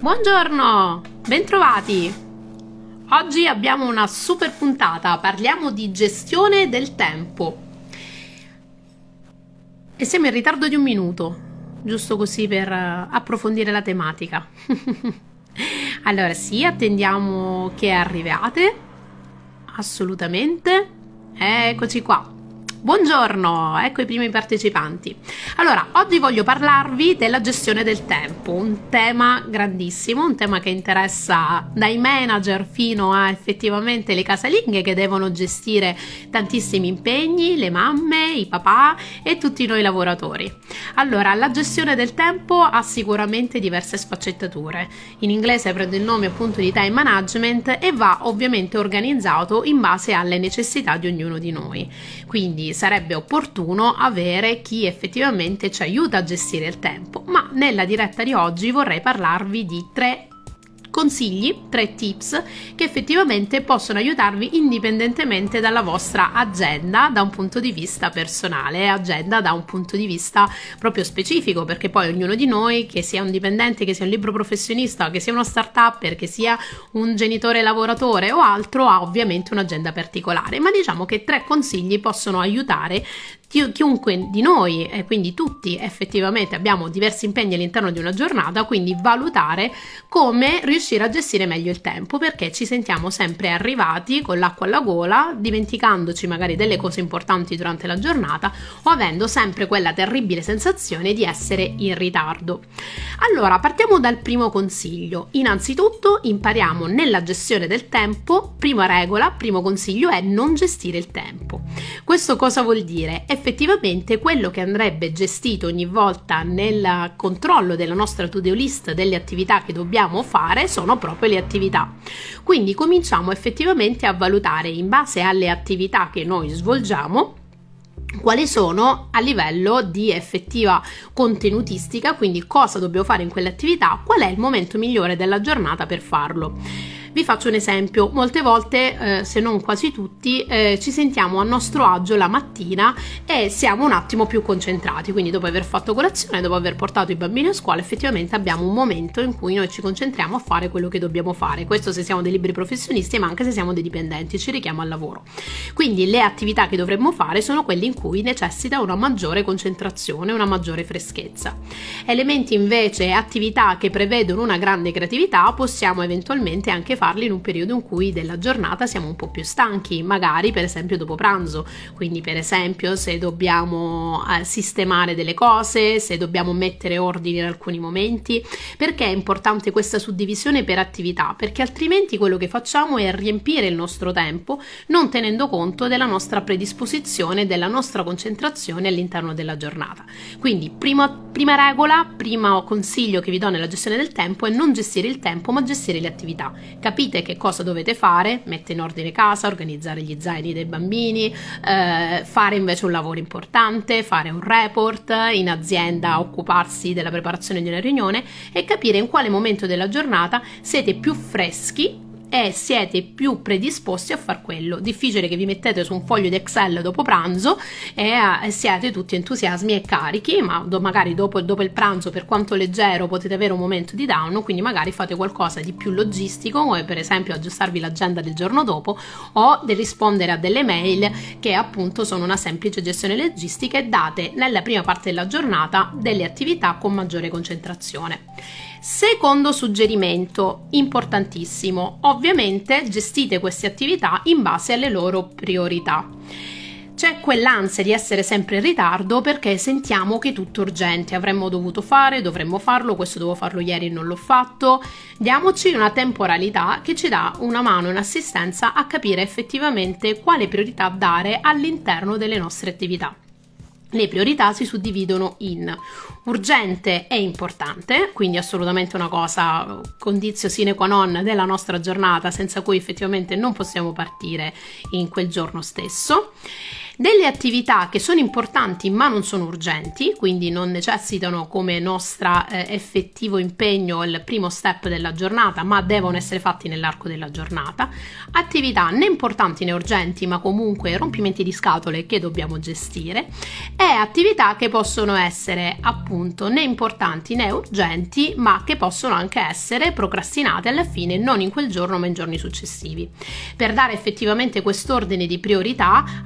Buongiorno, bentrovati! Oggi abbiamo una super puntata, parliamo di gestione del tempo. E siamo in ritardo di un minuto, giusto così per eh, approfondire la tematica. allora sì, attendiamo che arriviate, assolutamente. Eccoci qua. Buongiorno, ecco i primi partecipanti. Allora, oggi voglio parlarvi della gestione del tempo, un tema grandissimo, un tema che interessa dai manager fino a effettivamente le casalinghe che devono gestire tantissimi impegni, le mamme, i papà e tutti noi lavoratori. Allora, la gestione del tempo ha sicuramente diverse sfaccettature. In inglese prende il nome appunto di time management e va ovviamente organizzato in base alle necessità di ognuno di noi. Quindi sarebbe opportuno avere chi effettivamente ci aiuta a gestire il tempo, ma nella diretta di oggi vorrei parlarvi di tre consigli, tre tips che effettivamente possono aiutarvi indipendentemente dalla vostra agenda da un punto di vista personale, agenda da un punto di vista proprio specifico, perché poi ognuno di noi, che sia un dipendente, che sia un libro professionista, che sia uno start-up, che sia un genitore lavoratore o altro, ha ovviamente un'agenda particolare, ma diciamo che tre consigli possono aiutare chiunque di noi, e quindi tutti effettivamente abbiamo diversi impegni all'interno di una giornata, quindi valutare come riuscire a gestire meglio il tempo, perché ci sentiamo sempre arrivati con l'acqua alla gola, dimenticandoci magari delle cose importanti durante la giornata o avendo sempre quella terribile sensazione di essere in ritardo. Allora, partiamo dal primo consiglio. Innanzitutto impariamo nella gestione del tempo, prima regola, primo consiglio è non gestire il tempo. Questo cosa vuol dire? effettivamente quello che andrebbe gestito ogni volta nel controllo della nostra to-do list delle attività che dobbiamo fare sono proprio le attività. Quindi cominciamo effettivamente a valutare in base alle attività che noi svolgiamo quali sono a livello di effettiva contenutistica, quindi cosa dobbiamo fare in quelle attività, qual è il momento migliore della giornata per farlo. Vi faccio un esempio, molte volte, eh, se non quasi tutti, eh, ci sentiamo a nostro agio la mattina e siamo un attimo più concentrati, quindi dopo aver fatto colazione, dopo aver portato i bambini a scuola, effettivamente abbiamo un momento in cui noi ci concentriamo a fare quello che dobbiamo fare, questo se siamo dei libri professionisti ma anche se siamo dei dipendenti, ci richiama al lavoro. Quindi le attività che dovremmo fare sono quelle in cui necessita una maggiore concentrazione, una maggiore freschezza. Elementi invece attività che prevedono una grande creatività possiamo eventualmente anche farli in un periodo in cui della giornata siamo un po' più stanchi, magari per esempio dopo pranzo, quindi per esempio se dobbiamo eh, sistemare delle cose, se dobbiamo mettere ordine in alcuni momenti, perché è importante questa suddivisione per attività? Perché altrimenti quello che facciamo è riempire il nostro tempo non tenendo conto della nostra predisposizione, della nostra concentrazione all'interno della giornata. Quindi prima, prima regola, primo consiglio che vi do nella gestione del tempo è non gestire il tempo ma gestire le attività capite che cosa dovete fare, mettere in ordine casa, organizzare gli zaini dei bambini, eh, fare invece un lavoro importante, fare un report in azienda, occuparsi della preparazione di una riunione e capire in quale momento della giornata siete più freschi e siete più predisposti a far quello. Difficile che vi mettete su un foglio di Excel dopo pranzo e eh, siete tutti entusiasmi e carichi, ma do, magari dopo, dopo, il pranzo, per quanto leggero, potete avere un momento di down, quindi magari fate qualcosa di più logistico, come per esempio aggiustarvi l'agenda del giorno dopo o di rispondere a delle mail che appunto sono una semplice gestione logistica e date nella prima parte della giornata delle attività con maggiore concentrazione. Secondo suggerimento, importantissimo, ovviamente gestite queste attività in base alle loro priorità. C'è quell'ansia di essere sempre in ritardo perché sentiamo che è tutto urgente, avremmo dovuto fare, dovremmo farlo, questo dovevo farlo ieri e non l'ho fatto. Diamoci una temporalità che ci dà una mano un'assistenza a capire effettivamente quale priorità dare all'interno delle nostre attività. Le priorità si suddividono in urgente e importante, quindi assolutamente una cosa condizio sine qua non della nostra giornata senza cui effettivamente non possiamo partire in quel giorno stesso delle attività che sono importanti ma non sono urgenti, quindi non necessitano come nostro eh, effettivo impegno il primo step della giornata, ma devono essere fatti nell'arco della giornata, attività né importanti né urgenti, ma comunque rompimenti di scatole che dobbiamo gestire, e attività che possono essere appunto né importanti né urgenti, ma che possono anche essere procrastinate alla fine non in quel giorno ma in giorni successivi. Per dare effettivamente quest'ordine di priorità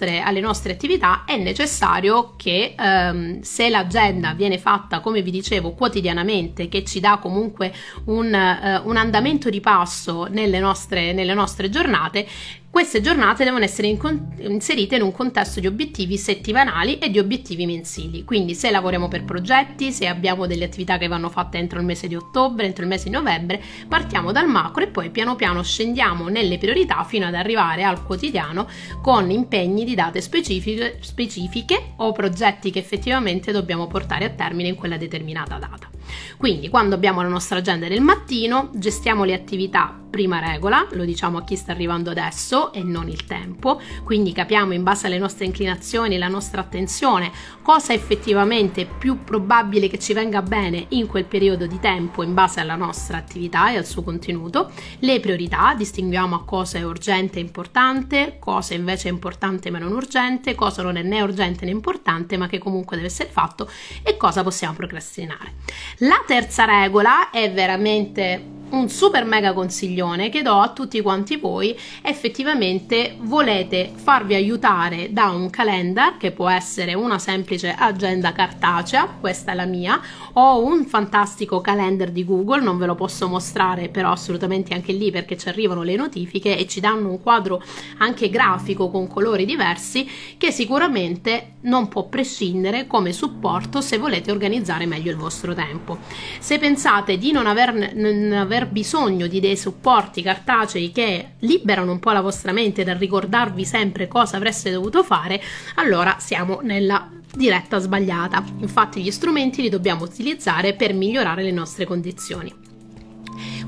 nostre, alle nostre attività è necessario che ehm, se l'agenda viene fatta come vi dicevo quotidianamente che ci dà comunque un, eh, un andamento di passo nelle nostre, nelle nostre giornate queste giornate devono essere in inserite in un contesto di obiettivi settimanali e di obiettivi mensili, quindi se lavoriamo per progetti, se abbiamo delle attività che vanno fatte entro il mese di ottobre, entro il mese di novembre, partiamo dal macro e poi piano piano scendiamo nelle priorità fino ad arrivare al quotidiano con impegni di date specifiche, specifiche o progetti che effettivamente dobbiamo portare a termine in quella determinata data. Quindi quando abbiamo la nostra agenda del mattino, gestiamo le attività prima regola, lo diciamo a chi sta arrivando adesso e non il tempo, quindi capiamo in base alle nostre inclinazioni, la nostra attenzione, cosa effettivamente è più probabile che ci venga bene in quel periodo di tempo in base alla nostra attività e al suo contenuto, le priorità, distinguiamo a cosa è urgente e importante, cosa invece è importante ma non urgente, cosa non è né urgente né importante ma che comunque deve essere fatto e cosa possiamo procrastinare. La terza regola è veramente un super mega consiglione che do a tutti quanti voi. Effettivamente volete farvi aiutare da un calendar che può essere una semplice agenda cartacea questa è la mia o un fantastico calendar di Google non ve lo posso mostrare però assolutamente anche lì perché ci arrivano le notifiche e ci danno un quadro anche grafico con colori diversi che sicuramente non può prescindere come supporto se volete organizzare meglio il vostro tempo. Se pensate di non aver, non aver aver bisogno di dei supporti cartacei che liberano un po' la vostra mente dal ricordarvi sempre cosa avreste dovuto fare, allora siamo nella diretta sbagliata. Infatti gli strumenti li dobbiamo utilizzare per migliorare le nostre condizioni.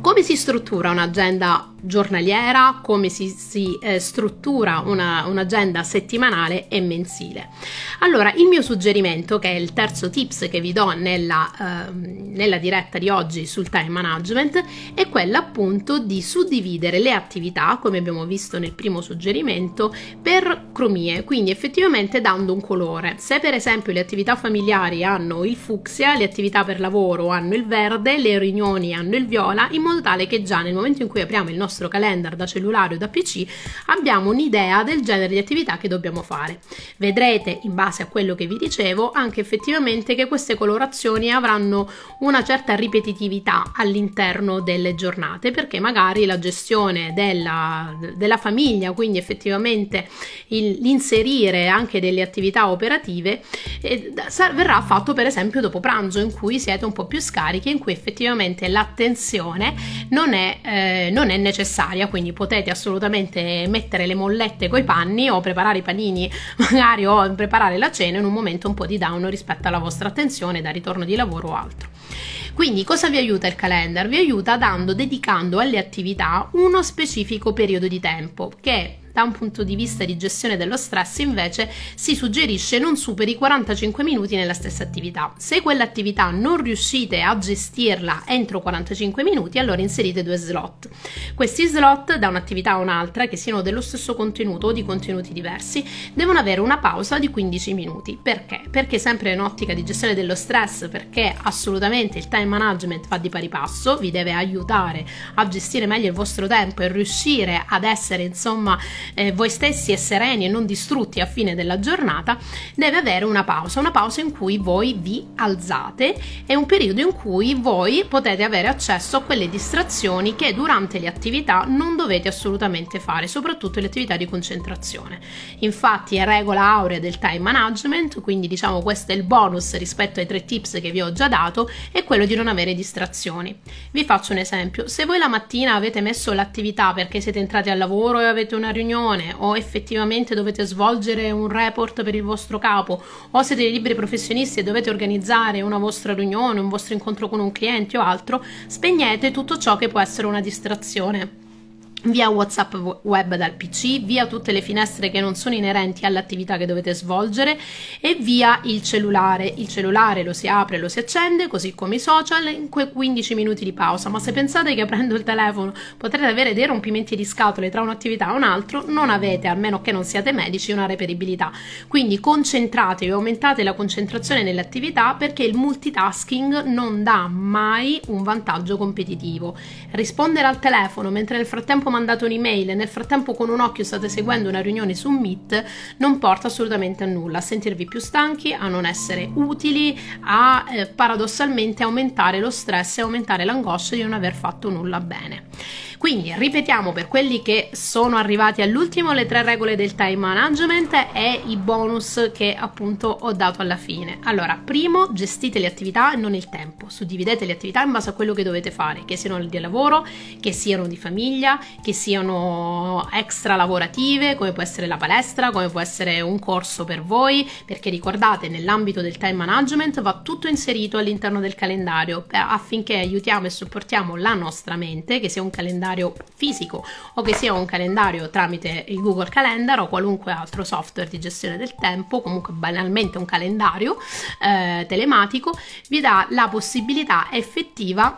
Come si struttura un'agenda giornaliera, come si, si eh, struttura una, un'agenda settimanale e mensile. Allora, il mio suggerimento, che è il terzo tips che vi do nella, eh, nella diretta di oggi sul time management, è quello appunto di suddividere le attività, come abbiamo visto nel primo suggerimento, per cromie, quindi effettivamente dando un colore. Se per esempio le attività familiari hanno il fucsia, le attività per lavoro hanno il verde, le riunioni hanno il viola, in modo tale che già nel momento in cui apriamo il nostro calendar da cellulare o da PC abbiamo un'idea del genere di attività che dobbiamo fare. Vedrete in base a quello che vi dicevo anche effettivamente che queste colorazioni avranno una certa ripetitività all'interno delle giornate perché magari la gestione della, della famiglia, quindi effettivamente il, l'inserire anche delle attività operative eh, verrà fatto per esempio dopo pranzo in cui siete un po' più scarichi in cui effettivamente l'attenzione non è, eh, non è necessaria quindi potete assolutamente mettere le mollette coi panni o preparare i panini magari o preparare la cena in un momento un po' di down rispetto alla vostra attenzione da ritorno di lavoro o altro. Quindi cosa vi aiuta il calendar? Vi aiuta dando, dedicando alle attività uno specifico periodo di tempo che da un punto di vista di gestione dello stress invece si suggerisce non superi 45 minuti nella stessa attività. Se quell'attività non riuscite a gestirla entro 45 minuti, allora inserite due slot. Questi slot da un'attività a un'altra, che siano dello stesso contenuto o di contenuti diversi, devono avere una pausa di 15 minuti. Perché? Perché sempre in ottica di gestione dello stress, perché assolutamente il time management va di pari passo, vi deve aiutare a gestire meglio il vostro tempo e riuscire ad essere insomma eh, voi stessi e sereni e non distrutti a fine della giornata, deve avere una pausa, una pausa in cui voi vi alzate e un periodo in cui voi potete avere accesso a quelle distrazioni che durante le attività non dovete assolutamente fare, soprattutto le attività di concentrazione. Infatti è regola aurea del time management, quindi diciamo questo è il bonus rispetto ai tre tips che vi ho già dato, è quello di non avere distrazioni. Vi faccio un esempio, se voi la mattina avete messo l'attività perché siete entrati al lavoro e avete una riunione riunione o effettivamente dovete svolgere un report per il vostro capo o siete dei liberi professionisti e dovete organizzare una vostra riunione, un vostro incontro con un cliente o altro, spegnete tutto ciò che può essere una distrazione via WhatsApp web dal PC, via tutte le finestre che non sono inerenti all'attività che dovete svolgere e via il cellulare. Il cellulare lo si apre, lo si accende, così come i social in quei 15 minuti di pausa. Ma se pensate che aprendo il telefono potrete avere dei rompimenti di scatole tra un'attività e un'altra, non avete, a meno che non siate medici, una reperibilità. Quindi concentratevi, aumentate la concentrazione nelle attività perché il multitasking non dà mai un vantaggio competitivo. Rispondere al telefono mentre nel frattempo mandato un'email e nel frattempo con un occhio state seguendo una riunione su Meet non porta assolutamente a nulla, a sentirvi più stanchi, a non essere utili, a eh, paradossalmente aumentare lo stress e aumentare l'angoscia di non aver fatto nulla bene. Quindi ripetiamo per quelli che sono arrivati all'ultimo le tre regole del time management e i bonus che appunto ho dato alla fine. Allora, primo, gestite le attività e non il tempo, suddividete le attività in base a quello che dovete fare, che siano di lavoro, che siano di famiglia, che siano extra lavorative, come può essere la palestra, come può essere un corso per voi, perché ricordate nell'ambito del time management va tutto inserito all'interno del calendario affinché aiutiamo e supportiamo la nostra mente, che sia un calendario fisico o che sia un calendario tramite il Google Calendar o qualunque altro software di gestione del tempo, comunque banalmente un calendario eh, telematico, vi dà la possibilità effettiva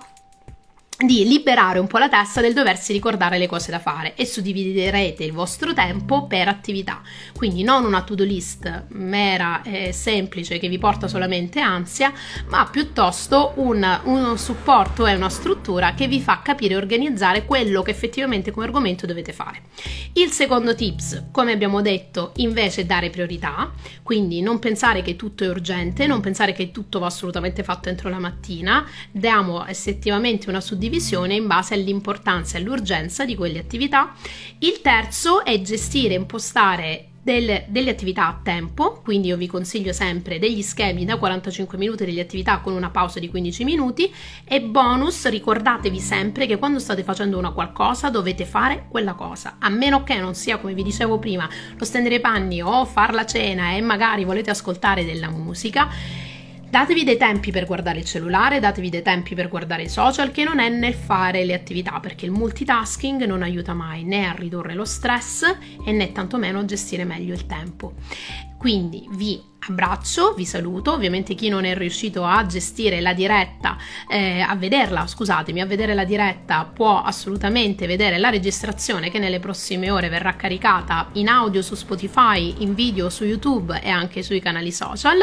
di liberare un po' la testa del doversi ricordare le cose da fare e suddividerete il vostro tempo per attività. Quindi non una to-do list mera e semplice che vi porta solamente ansia, ma piuttosto un, uno supporto e una struttura che vi fa capire e organizzare quello che effettivamente come argomento dovete fare. Il secondo tips, come abbiamo detto, invece è dare priorità, quindi non pensare che tutto è urgente, non pensare che tutto va assolutamente fatto entro la mattina, diamo effettivamente una suddivisione divisione in base all'importanza e all'urgenza di quelle attività. Il terzo è gestire, impostare delle, delle, attività a tempo, quindi io vi consiglio sempre degli schemi da 45 minuti delle attività con una pausa di 15 minuti e bonus ricordatevi sempre che quando state facendo una qualcosa dovete fare quella cosa, a meno che non sia come vi dicevo prima lo stendere i panni o far la cena e magari volete ascoltare della musica Datevi dei tempi per guardare il cellulare, datevi dei tempi per guardare i social, che non è nel fare le attività, perché il multitasking non aiuta mai né a ridurre lo stress e né tantomeno a gestire meglio il tempo. Quindi vi abbraccio, vi saluto, ovviamente chi non è riuscito a gestire la diretta, eh, a vederla, scusatemi, a vedere la diretta può assolutamente vedere la registrazione che nelle prossime ore verrà caricata in audio su Spotify, in video su YouTube e anche sui canali social.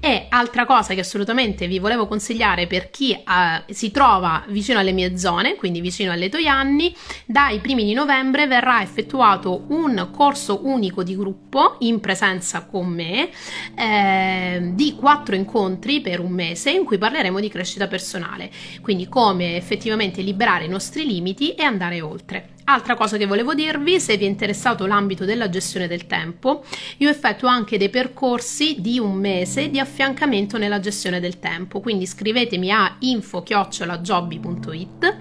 E altra cosa che assolutamente vi volevo consigliare per chi eh, si trova vicino alle mie zone, quindi vicino alle Toianni, dai primi di novembre verrà effettuato un corso unico di gruppo in presenza con me eh, di quattro incontri per un mese in cui parleremo di crescita personale, quindi come effettivamente liberare i nostri limiti e andare oltre. Altra cosa che volevo dirvi, se vi è interessato l'ambito della gestione del tempo, io effettuo anche dei percorsi di un mese di affiancamento nella gestione del tempo, quindi scrivetemi a info-jobby.it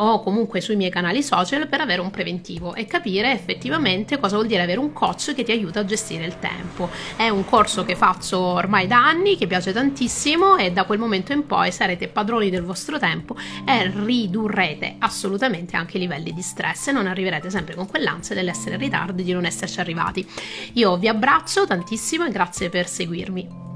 o comunque sui miei canali social per avere un preventivo e capire effettivamente cosa vuol dire avere un coach che ti aiuta a gestire il tempo. È un corso che faccio ormai da anni, che piace tantissimo e da quel momento in poi sarete padroni del vostro tempo e ridurrete assolutamente anche i livelli di stress se non arriverete sempre con quell'ansia dell'essere in ritardo e di non esserci arrivati. Io vi abbraccio tantissimo e grazie per seguirmi.